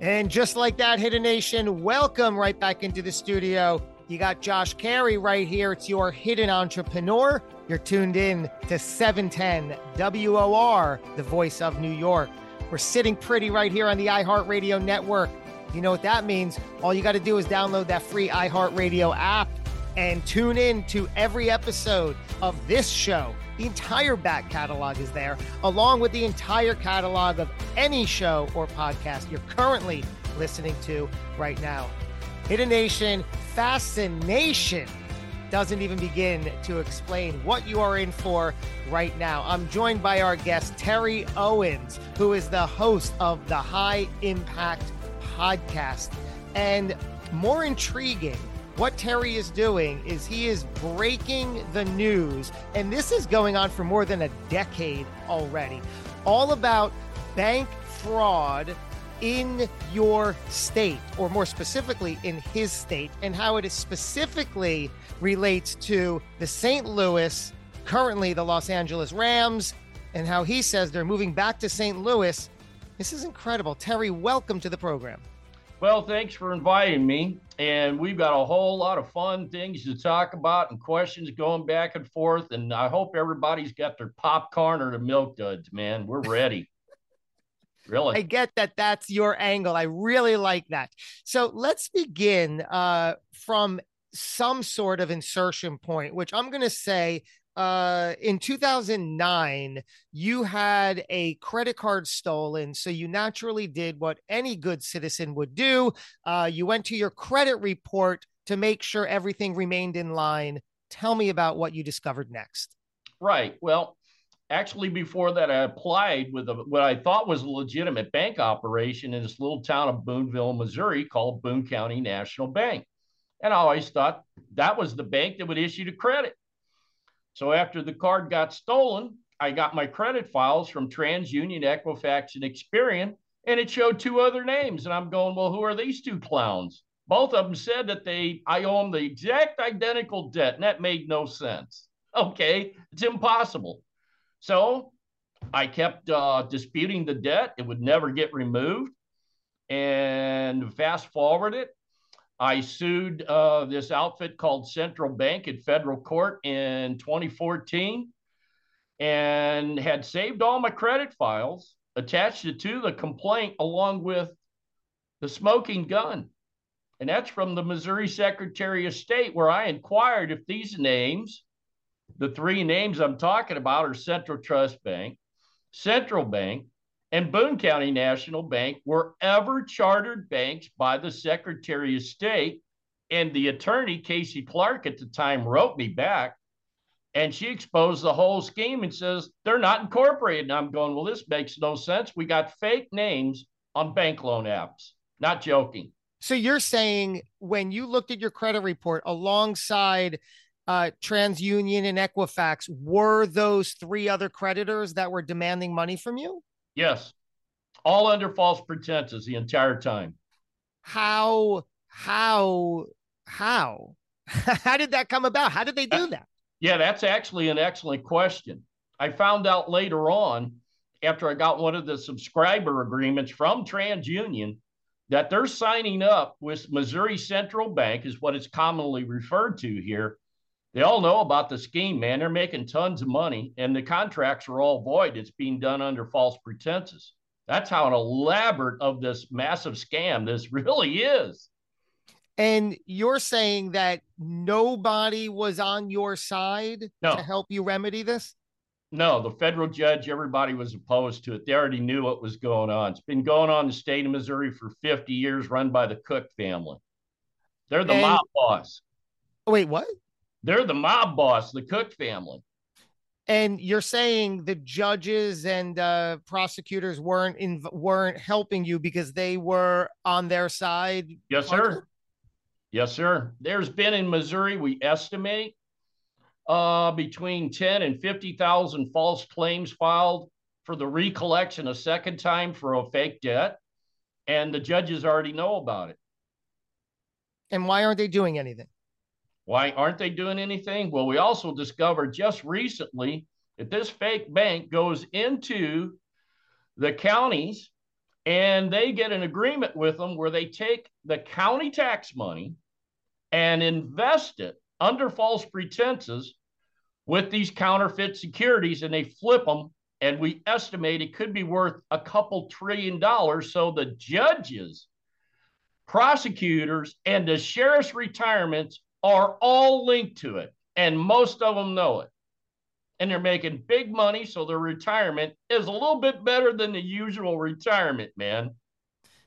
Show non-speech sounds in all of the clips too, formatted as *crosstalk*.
And just like that, Hidden Nation, welcome right back into the studio. You got Josh Carey right here. It's your hidden entrepreneur. You're tuned in to 710 WOR, the voice of New York. We're sitting pretty right here on the iHeartRadio network. You know what that means? All you got to do is download that free iHeartRadio app and tune in to every episode of this show. The entire back catalog is there, along with the entire catalog of any show or podcast you're currently listening to right now. Hidden Nation fascination doesn't even begin to explain what you are in for right now. I'm joined by our guest, Terry Owens, who is the host of the High Impact Podcast. And more intriguing, what Terry is doing is he is breaking the news, and this is going on for more than a decade already, all about bank fraud in your state, or more specifically in his state, and how it is specifically relates to the St. Louis, currently the Los Angeles Rams, and how he says they're moving back to St. Louis. This is incredible. Terry, welcome to the program. Well, thanks for inviting me. And we've got a whole lot of fun things to talk about and questions going back and forth. And I hope everybody's got their popcorn or the milk duds, man. We're ready. *laughs* really. I get that that's your angle. I really like that. So let's begin uh, from some sort of insertion point, which I'm going to say uh, in 2009, you had a credit card stolen. So you naturally did what any good citizen would do. Uh, you went to your credit report to make sure everything remained in line. Tell me about what you discovered next. Right. Well, actually, before that, I applied with a, what I thought was a legitimate bank operation in this little town of Boonville, Missouri called Boone County National Bank. And I always thought that was the bank that would issue the credit. So after the card got stolen, I got my credit files from TransUnion, Equifax, and Experian, and it showed two other names. And I'm going, well, who are these two clowns? Both of them said that they I owe them the exact identical debt, and that made no sense. *laughs* Okay, it's impossible. So I kept uh, disputing the debt; it would never get removed. And fast forward it, I sued uh, this outfit called Central Bank in federal court in 2014 and had saved all my credit files, attached it to the complaint along with the smoking gun. And that's from the Missouri Secretary of State, where I inquired if these names, the three names I'm talking about, are Central Trust Bank, Central Bank, and Boone County National Bank were ever chartered banks by the Secretary of State. And the attorney, Casey Clark, at the time wrote me back and she exposed the whole scheme and says they're not incorporated. And I'm going, well, this makes no sense. We got fake names on bank loan apps. Not joking. So you're saying when you looked at your credit report alongside uh, TransUnion and Equifax, were those three other creditors that were demanding money from you? Yes. All under false pretenses the entire time. How, how, how? *laughs* how did that come about? How did they do that? Yeah, that's actually an excellent question. I found out later on, after I got one of the subscriber agreements from TransUnion, that they're signing up with Missouri Central Bank, is what it's commonly referred to here, they all know about the scheme, man. They're making tons of money, and the contracts are all void. It's being done under false pretenses. That's how an elaborate of this massive scam this *laughs* really is. And you're saying that nobody was on your side no. to help you remedy this? No, the federal judge, everybody was opposed to it. They already knew what was going on. It's been going on in the state of Missouri for 50 years, run by the Cook family. They're the and, mob boss. Wait, what? They're the mob boss, the Cook family. And you're saying the judges and uh, prosecutors weren't in, weren't helping you because they were on their side. Yes, sir. Yes, sir. There's been in Missouri, we estimate uh, between 10 and 50,000 false claims filed for the recollection a second time for a fake debt. And the judges already know about it. And why aren't they doing anything? Why aren't they doing anything? Well, we also discovered just recently that this fake bank goes into the counties and they get an agreement with them where they take the county tax money and invest it under false pretenses with these counterfeit securities and they flip them and we estimate it could be worth a couple trillion dollars so the judges prosecutors and the sheriff's retirements are all linked to it and most of them know it and they're making big money so their retirement is a little bit better than the usual retirement man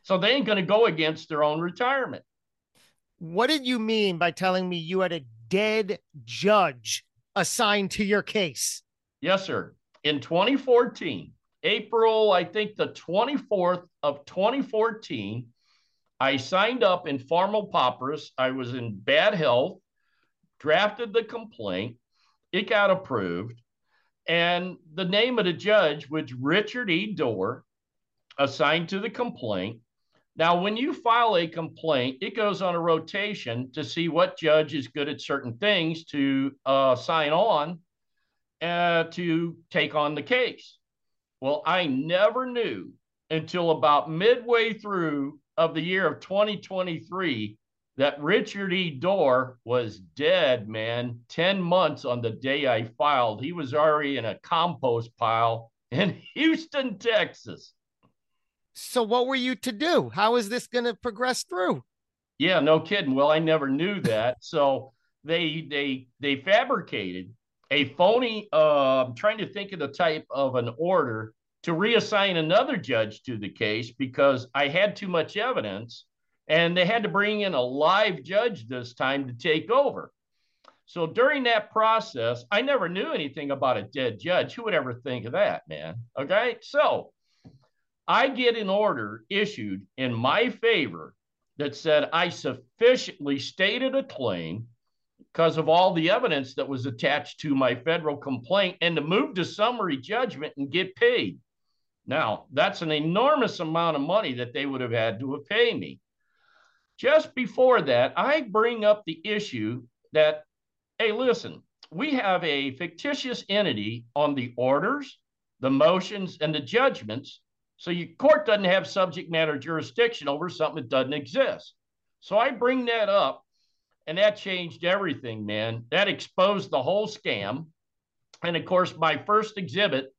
so they ain't going to go against their own retirement what did you mean by telling me you had a dead judge assigned to your case? Yes, sir. In 2014, April, I think the 24th of 2014, I signed up in forma pauperis. I was in bad health, drafted the complaint, it got approved. And the name of the judge was Richard E. Dorr, assigned to the complaint. Now, when you file a complaint, it goes on a rotation to see what judge is good at certain things to uh, sign on uh, to take on the case. Well, I never knew until about midway through of the year of 2023 that Richard E. Dorr was dead, man, 10 months on the day I filed. He was already in a compost pile in *laughs* Houston, Texas. So what were you to do? How is this going to progress through? Yeah, no kidding. Well, I never knew that. So they they they fabricated a phony uh I'm trying to think of the type of an order to reassign another judge to the case because I had too much evidence and they had to bring in a live judge this time to take over. So during that process, I never knew anything about a dead judge. Who would ever think of that, man? Okay. So I get an order issued in my favor that said I sufficiently stated a claim because of all the evidence that was attached to my federal complaint and to move to summary judgment and get paid. Now, that's an enormous amount of money that they would have had to have paid me. Just before that, I bring up the issue that, hey, listen, we have a fictitious entity on the orders, the motions, and the judgments so your court doesn't have subject matter jurisdiction over something that doesn't exist. So I bring that up, and that changed everything, man. That exposed the whole scam. And of course, my first exhibit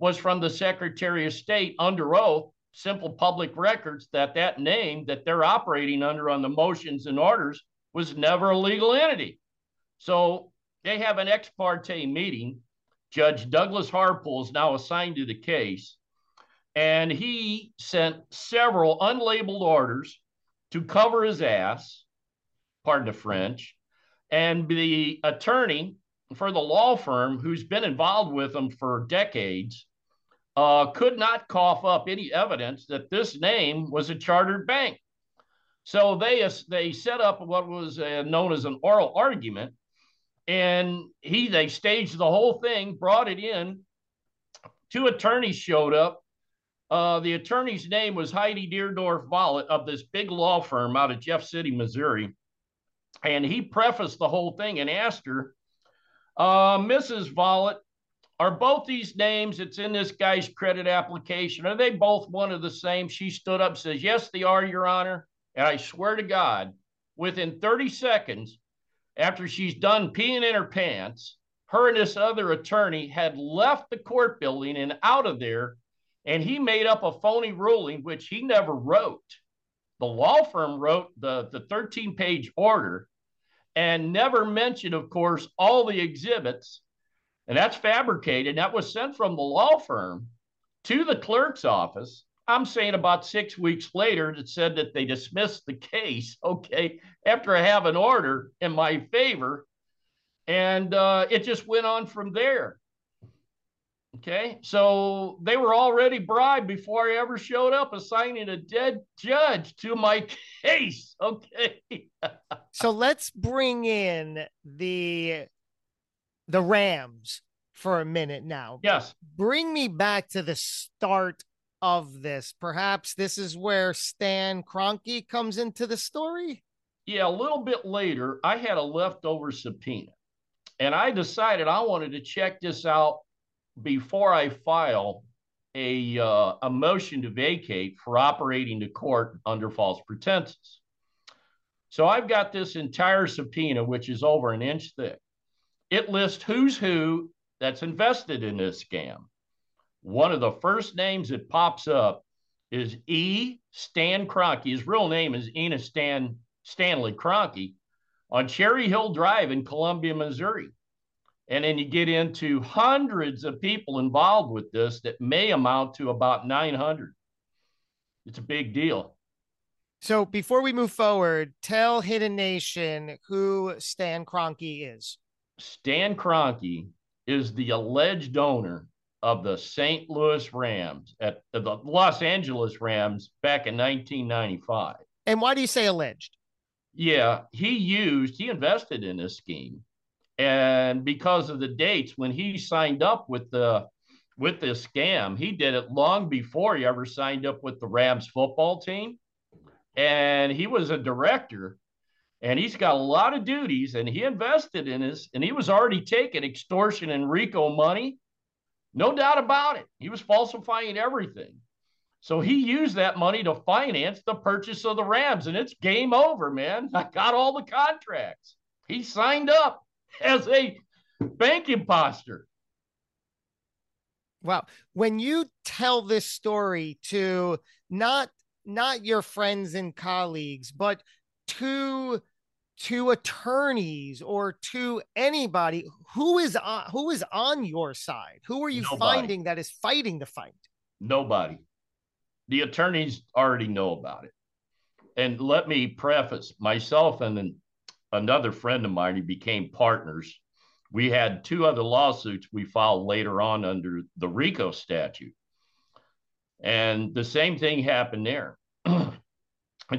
was from the Secretary of State under oath, simple public records that that name that they're operating under on the motions and orders was never a legal entity. So they have an ex parte meeting. Judge Douglas Harpool is now assigned to the case and he sent several unlabeled orders to cover his ass, pardon the French. And the attorney for the law firm, who's been involved with them for decades, uh, could not cough up any evidence that this name was a chartered bank. So they they set up what was uh, known as an oral argument, and he they staged the whole thing, brought it in. Two attorneys showed up uh, the attorney's name was Heidi Doerhoff Vollet of this big law firm out of Jeff City, Missouri. And he prefaced the whole thing and asked her, uh, Mrs. Vollet, are both these names it's in this guy's credit application, are they both one of the same? She stood up says, Yes, they are, Your Honor. And I swear to God, within 30 seconds after she's done peeing in her pants, her and this other attorney had left the court building and out of there and he made up a phony ruling, which he never wrote. The law firm wrote the, the 13 page order and never mentioned, of course, all the exhibits. And that's fabricated. That was sent from the law firm to the clerk's office. I'm saying about six weeks later, it said that they dismissed the case, *laughs* okay, after I have an order in my favor. And uh, it just went on from there. Okay, so they were already bribed before I ever showed up, assigning a dead judge to my *laughs* case. Okay. *laughs* so let's bring in the the Rams for a minute now. Yes. Bring me back to the start of this. Perhaps this is where Stan Kroenke comes into the story. Yeah, a little bit later, I had a leftover subpoena, and I decided I wanted to check this out before I file a uh, a motion to vacate for operating the court under false pretenses. So I've got this entire subpoena, which is over an inch thick. It lists who's who that's invested in this scam. One of the first names that pops up is E. Stan Kroenke. His real name is Enos Stan Stanley Kroenke on Cherry Hill Drive in Columbia, Missouri. And then you get into hundreds of people involved with this that may amount to about 900. It's a big deal. So before we move forward, tell Hidden Nation who Stan Kroenke is. Stan Kroenke is the alleged owner of the St. Louis Rams at the Los Angeles Rams back in 1995. And why do you say alleged? Yeah, he used, he invested in this scheme. And because of the dates when he signed up with the with this scam, he did it long before he ever signed up with the Rams football team. And he was a director and he's got a lot of duties and he invested in his and he was already taking extortion and RICO money. No doubt about it. He was falsifying everything. So he used that money to finance the purchase of the Rams, and it's game over, man. *laughs* I got all the contracts. He signed up as a bank imposter. Wow. When you tell this story to not not your friends and colleagues, but to to attorneys or to anybody who is on who is on your side who are you Nobody. finding that is fighting the fight Nobody the attorneys already know about it. And let me preface myself and another friend of mine who became partners. We had two other lawsuits we filed later on under the RICO statute. And the same thing happened there. *clears throat* and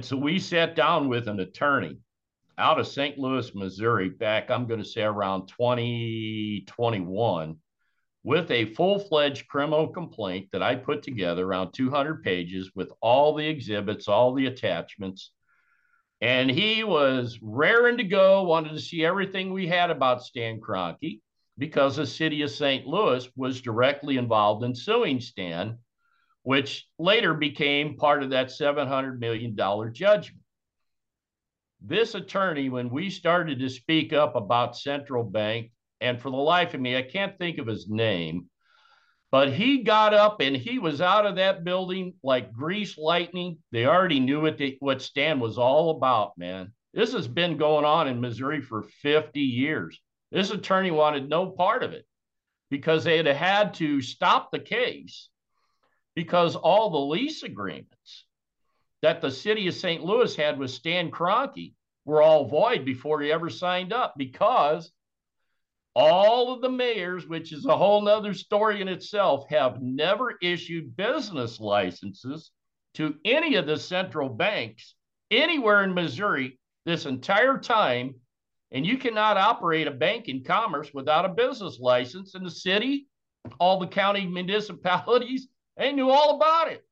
so we sat down with an attorney out of St. Louis, Missouri, back, I'm going to say around 2021 with a full fledged criminal complaint that I put together around 200 pages with all the exhibits, all the attachments. And he was raring to go, wanted to see everything we had about Stan Kroenke because the city of St. Louis was directly involved in suing Stan, which later became part of that $700 million judgment. This attorney, when we started to speak up about Central Bank and for the life of me, I can't think of his name. But he got up and he was out of that building like grease lightning. They already knew what, the, what Stan was all about, man. This has been going on in Missouri for 50 years. This attorney wanted no part of it because they had had to stop the case because all the lease agreements that the city of St. Louis had with Stan Kroenke were all void before he ever signed up because all of the mayors, which is a whole nother story in itself, have never issued business licenses to any of the central banks anywhere in Missouri this entire time. And you cannot operate a bank in commerce without a business license. in the city, all the county municipalities, they knew all about it.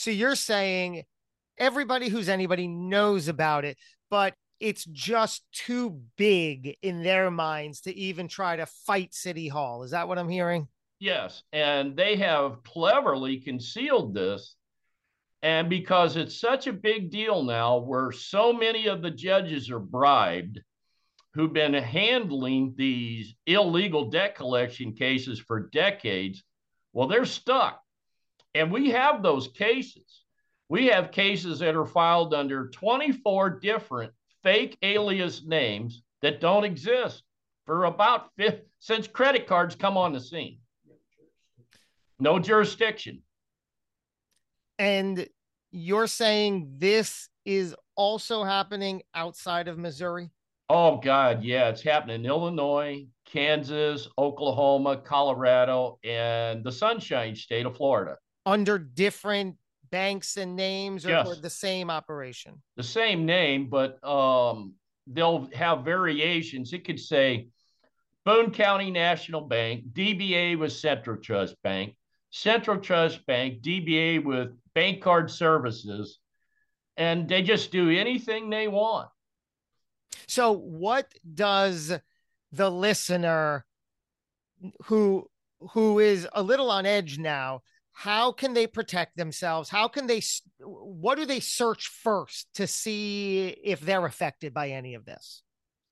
So you're saying everybody who's anybody knows about it, but it's just too big in their minds to even try to fight City Hall. Is that what I'm hearing? Yes. And they have cleverly concealed this. And because it's such a big deal now, where so many of the judges are bribed who've been handling these illegal debt collection cases for decades, well, they're stuck. And we have those cases. We have cases that are filed under 24 different fake alias names that don't exist for about fifth, since credit cards come on the scene. No jurisdiction. And you're saying this is also happening outside of Missouri? Oh God, yeah, it's happening in Illinois, Kansas, Oklahoma, Colorado, and the Sunshine State of Florida. Under different banks and names or, yes. or the same operation? The same name, but um, they'll have variations. It could say Boone County National Bank, DBA with Central Trust Bank, Central Trust Bank, DBA with Bank Card Services, and they just do anything they want. So, what does the listener who who is a little on edge now, how can they protect themselves? How can they, what do they search first to see if they're affected by any of this?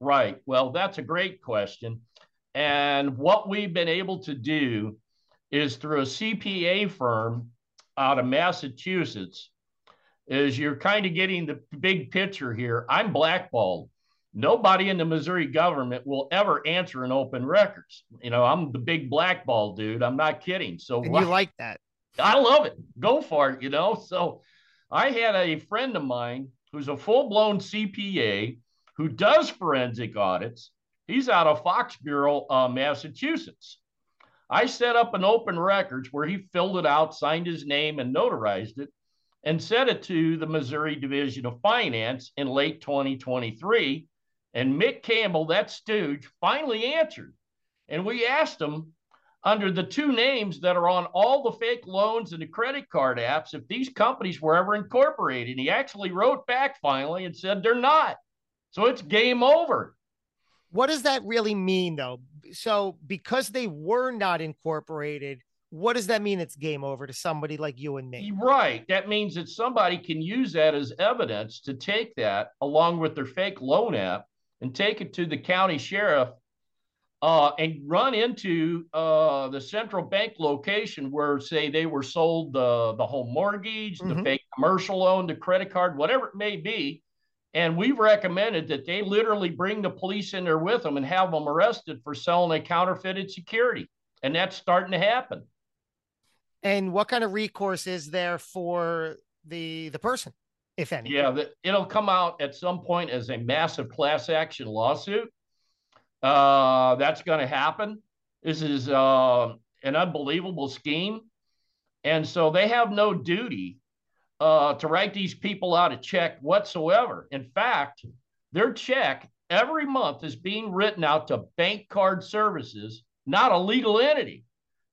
Right. Well, that's a great question. And what we've been able to do is through a CPA firm out of Massachusetts, is you're kind of getting the big picture here. I'm blackballed. Nobody in the Missouri government will ever answer an open records. You know, I'm the big blackball dude. I'm not kidding. So and you like that? I love it. Go for it. You know. So I had a friend of mine who's a full blown CPA who does forensic audits. He's out of Foxborough, uh, Massachusetts. I set up an open records where he filled it out, signed his name, and notarized it, and sent it to the Missouri Division of Finance in late 2023. And Mick Campbell, that stooge, finally answered. And we asked him under the two names that are on all the fake loans and the credit card apps if these companies were ever incorporated. And he actually wrote back finally and said they're not. So it's game over. What does that really mean, though? So, because they were not incorporated, what does that mean? It's game over to somebody like you and me. Right. That means that somebody can use that as evidence to take that along with their fake loan app and take it to the county sheriff uh, and run into uh, the central bank location where, say, they were sold the, the home mortgage, mm-hmm. the fake commercial loan, the credit card, whatever it may be. And we've recommended that they literally bring the police in there with them and have them arrested for selling a counterfeited security. And that's starting to happen. And what kind of recourse is there for the the person, if any? Yeah, the, it'll come out at some point as a massive class action lawsuit. Uh, that's going to happen. This is uh, an unbelievable scheme. And so they have no duty uh, to write these people out a check whatsoever. In fact, their check every month is being written out to Bank Card Services, not a legal entity.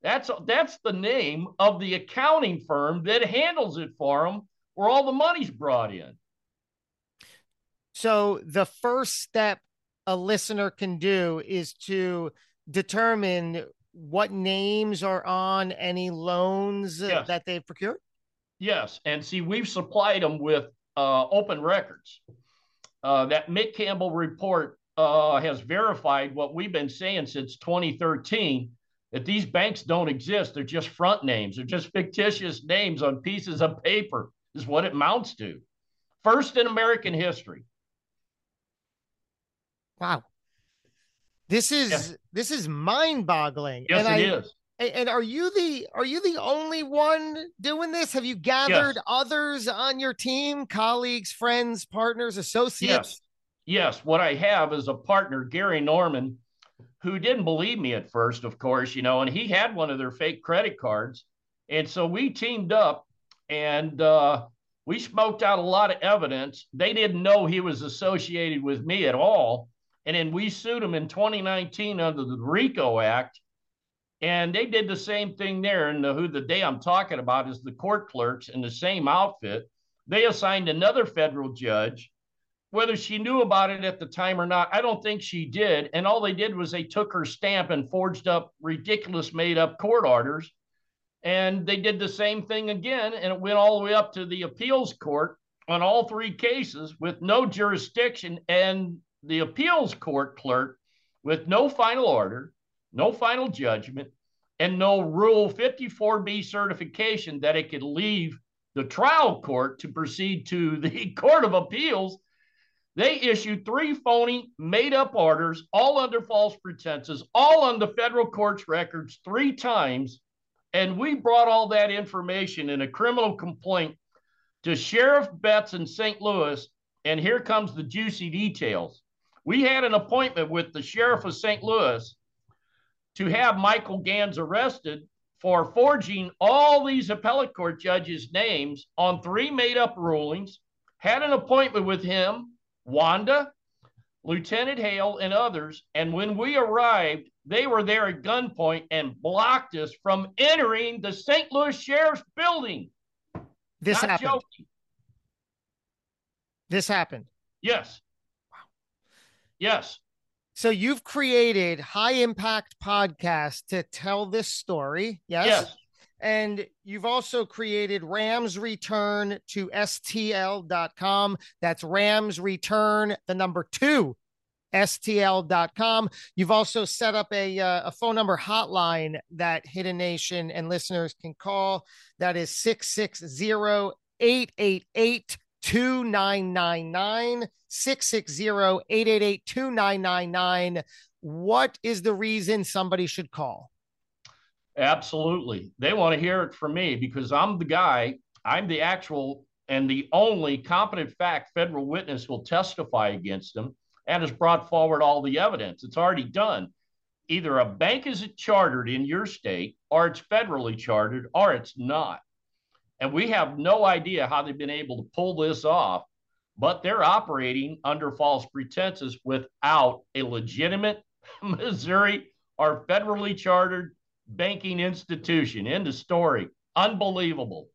That's that's the name of the accounting firm that handles it for them, where all the money's brought in. So the first step a listener can do is to determine what names are on any loans yes. that they've procured? Yes. And see, we've supplied them with uh, open records. Uh, that Mick Campbell report uh, has verified what we've been saying since 2013 that these banks don't exist. They're just front names, they're just fictitious names on pieces of paper, is what it amounts to. First in American history. Wow. This is this is mind-boggling. Yes, and it I, is. And are you the are you the only one doing this? Have you gathered yes. others on your team, colleagues, friends, partners, associates? Yes. Yes. What I have is a partner, Gary Norman, who didn't believe me at first, of course, you know, and he had one of their fake credit cards. And so we teamed up and uh, we smoked out a lot of evidence. They didn't know he was associated with me at all. And then we sued them in 2019 under the RICO Act. And they did the same thing there. And the, who the day I'm talking about is the court clerks in the same outfit. They assigned another federal judge. Whether she knew about it at the time or not, I don't think she did. And all they did was they took her stamp and forged up ridiculous made up court orders. And they did the same thing again. And it went all the way up to the appeals court on all three cases with no jurisdiction. And the appeals court clerk with no final order, no final judgment, and no Rule 54B certification that it could leave the trial court to proceed to the *laughs* Court of Appeals. They issued three phony, made up orders, all under false pretenses, all on the federal court's records three times. And we brought all that information in a criminal complaint to Sheriff Betts in St. Louis. And here comes the juicy details. We had an appointment with the sheriff of St. Louis to have Michael Gans arrested for forging all these appellate court judges' names on three made up rulings, had an appointment with him, Wanda, Lieutenant Hale, and others. And when we arrived, they were there at gunpoint and blocked us from entering the St. Louis Sheriff's building. This Not happened. Joking. This happened. Yes. Yes. So you've created high impact podcast to tell this story. Yes. Yes. And you've also created Rams Return to STL.com. That's Rams Return, the number two, STL.com. You've also set up a, uh, a phone number hotline that Hidden Nation and listeners can call. That is 660 888 2999. 660 888 2999. What is the reason somebody should call? Absolutely. They want to hear it from me because I'm the guy, I'm the actual and the only competent fact federal witness will testify against them and has brought forward all the evidence. It's already done. Either a bank is chartered in your state or it's federally chartered or it's not. And we have no idea how they've been able to pull this off, but they're operating under false pretenses without a legitimate *laughs* Missouri or federally chartered banking institution. End of story. Unbelievable.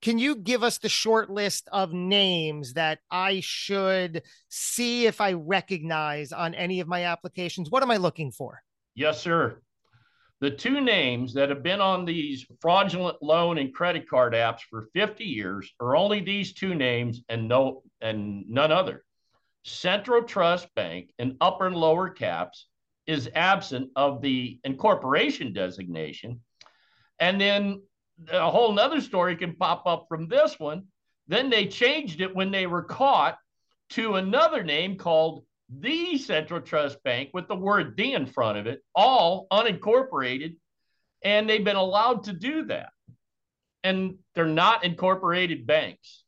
Can you give us the short list of names that I should see if I recognize on any of my applications? What am I looking for? Yes, sir. The two names that have been on these fraudulent loan and credit card apps for 50 years are only these two names and no and none other. Central Trust Bank and upper and lower caps is absent of the incorporation designation. And then a whole nother story can pop up from this one. Then they changed it when they were caught to another name called the Central Trust Bank with the word D in front of it, all unincorporated. And they've been allowed to do that. And they're not incorporated banks.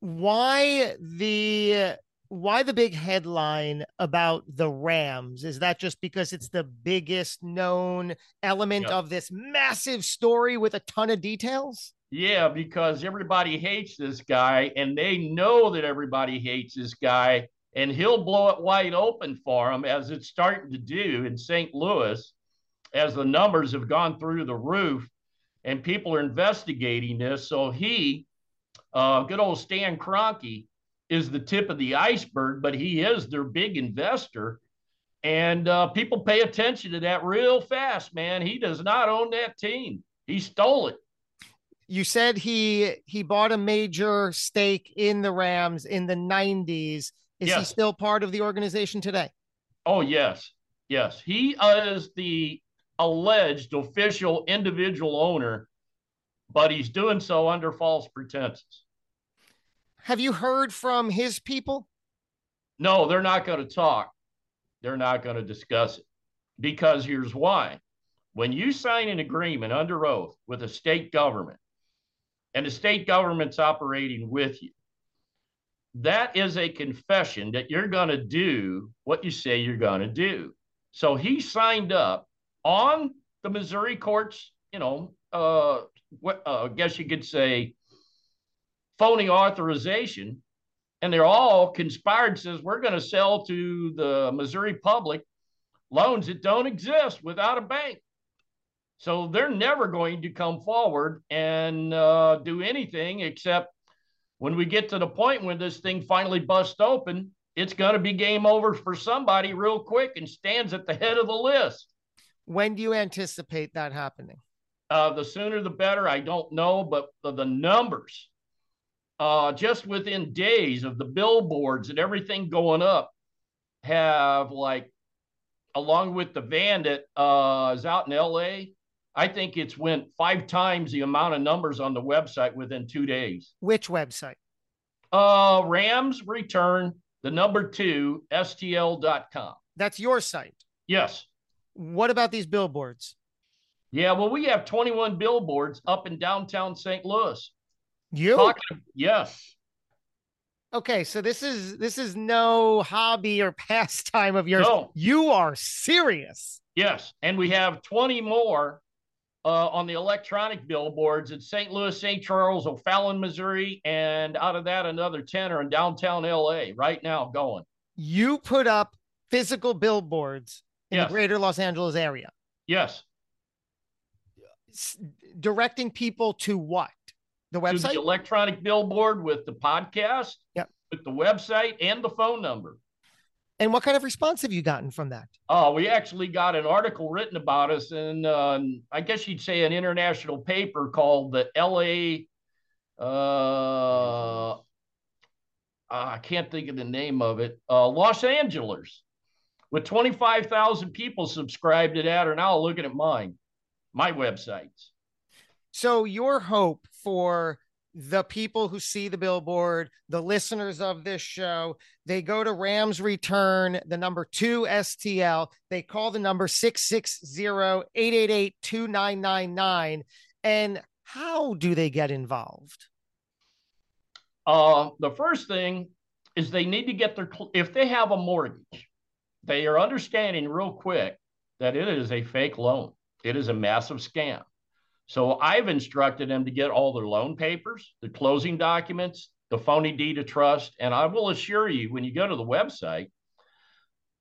Why the why the big headline about the Rams? Is that just because it's the biggest known element of this massive story with a ton of details? Yeah, because everybody hates this guy and they know that everybody hates this guy and he'll blow it wide open for them as it's starting to do in St. Louis as the numbers have gone through the roof and people are investigating this. So he, uh, good old Stan Kroenke, is the tip of the iceberg, but he is their big investor. And uh, people pay attention to that real fast, man. He does not own that team. He stole it. You said he he bought a major stake in the Rams in the 90s. Is yes. he still part of the organization today? Oh, yes. Yes. He is the alleged official individual owner, but he's doing so under false pretenses. Have you heard from his people? No, they're not going to talk. They're not going to discuss it because here's why. When you sign an agreement under oath with a state government and the state government's operating with you, that is a confession that you're going to do what you say you're going to do. So he signed up on the Missouri courts, you know, uh, uh, I guess you could say phony authorization, and they're all conspired. Says we're going to sell to the Missouri public loans that don't exist without a bank. So they're never going to come forward and uh, do anything except when we get to the point when this thing finally busts open, it's going to be game over for somebody real quick and stands at the head of the list. When do you anticipate that happening? Uh, the sooner the better. I don't know, but the, the numbers uh, just within days of the billboards and everything going up, have like, along with the van that uh, is out in LA, I think it's went five times the amount of numbers on the website within two days. Which website? Uh, Rams Return, the number two, STL.com. That's your site. Yes. What about these billboards? Yeah, well, we have 21 billboards up in downtown St. Louis. You? Talking, yes. Okay, so this is this is no hobby or *laughs* pastime of yours. No. You are serious. Yes, and we have 20 more uh, on the electronic billboards in St. Louis, St. Charles, O'Fallon, Missouri, and out of that, another 10 are in downtown LA right now going. You put up physical billboards in yes. the greater Los Angeles area. Yes. S- directing people to what? The website? the electronic billboard with the podcast, yep. with the website and the phone number. And what kind of response have you gotten from that? Oh, we actually got an article written about us in, uh, I guess you'd say, an international paper called the LA. Uh, I can't think of the name of it. Uh, Los Angeles, with 25,000 people subscribed to that, are now looking at mine, my websites. So, your hope for the people who see the billboard, the listeners of this show, they go to Rams Return, the number two STL. They call the number 660 888 2999. And how do they get involved? Uh, the first thing is they need to get their, if they have a mortgage, they are understanding real quick that it is a fake loan, it is a massive scam. So I've instructed them to get all their loan papers, the closing documents, the phony deed of trust. And I will assure you, when you go to the website,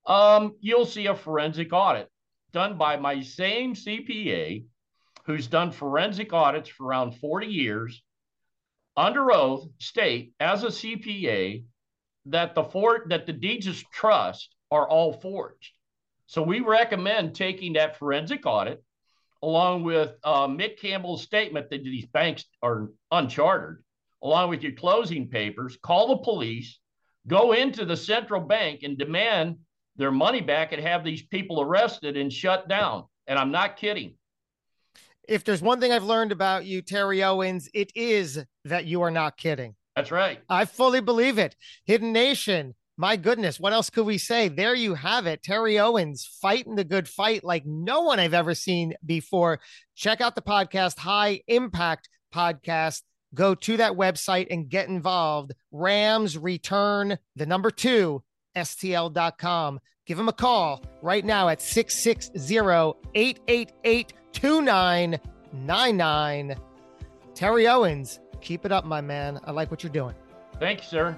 um, you'll see a forensic audit done by my same CPA who's done forensic audits for around 40 years under oath state as a CPA that the for, that the deeds of trust are all forged. So we recommend taking that forensic audit along with uh, Mick Campbell's statement that these banks are unchartered, along with your closing papers, call the police, go into the central bank and demand their money back and have these people arrested and shut down. And I'm not kidding. If there's one thing I've learned about you, Terry Owens, it is that you are not kidding. That's right. I fully believe it. Hidden Nation, my goodness, what else could we say? There you have it. Terry Owens fighting the good fight like no one I've ever seen before. Check out the podcast, High Impact Podcast. Go to that website and get involved. Rams return the number two, STL.com. Give him a call right now at 660 888 2999. Terry Owens, keep it up, my man. I like what you're doing. Thanks, sir.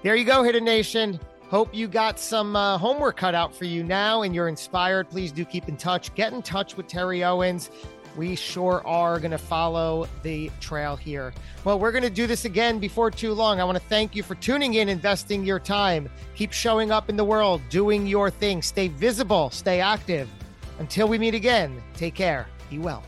There you go, Hidden Nation. Hope you got some uh, homework cut out for you now and you're inspired. Please do keep in touch. Get in touch with Terry Owens. We sure are going to follow the trail here. Well, we're going to do this again before too long. I want to thank you for tuning in, investing your time. Keep showing up in the world, doing your thing. Stay visible, stay active. Until we meet again, take care. Be well.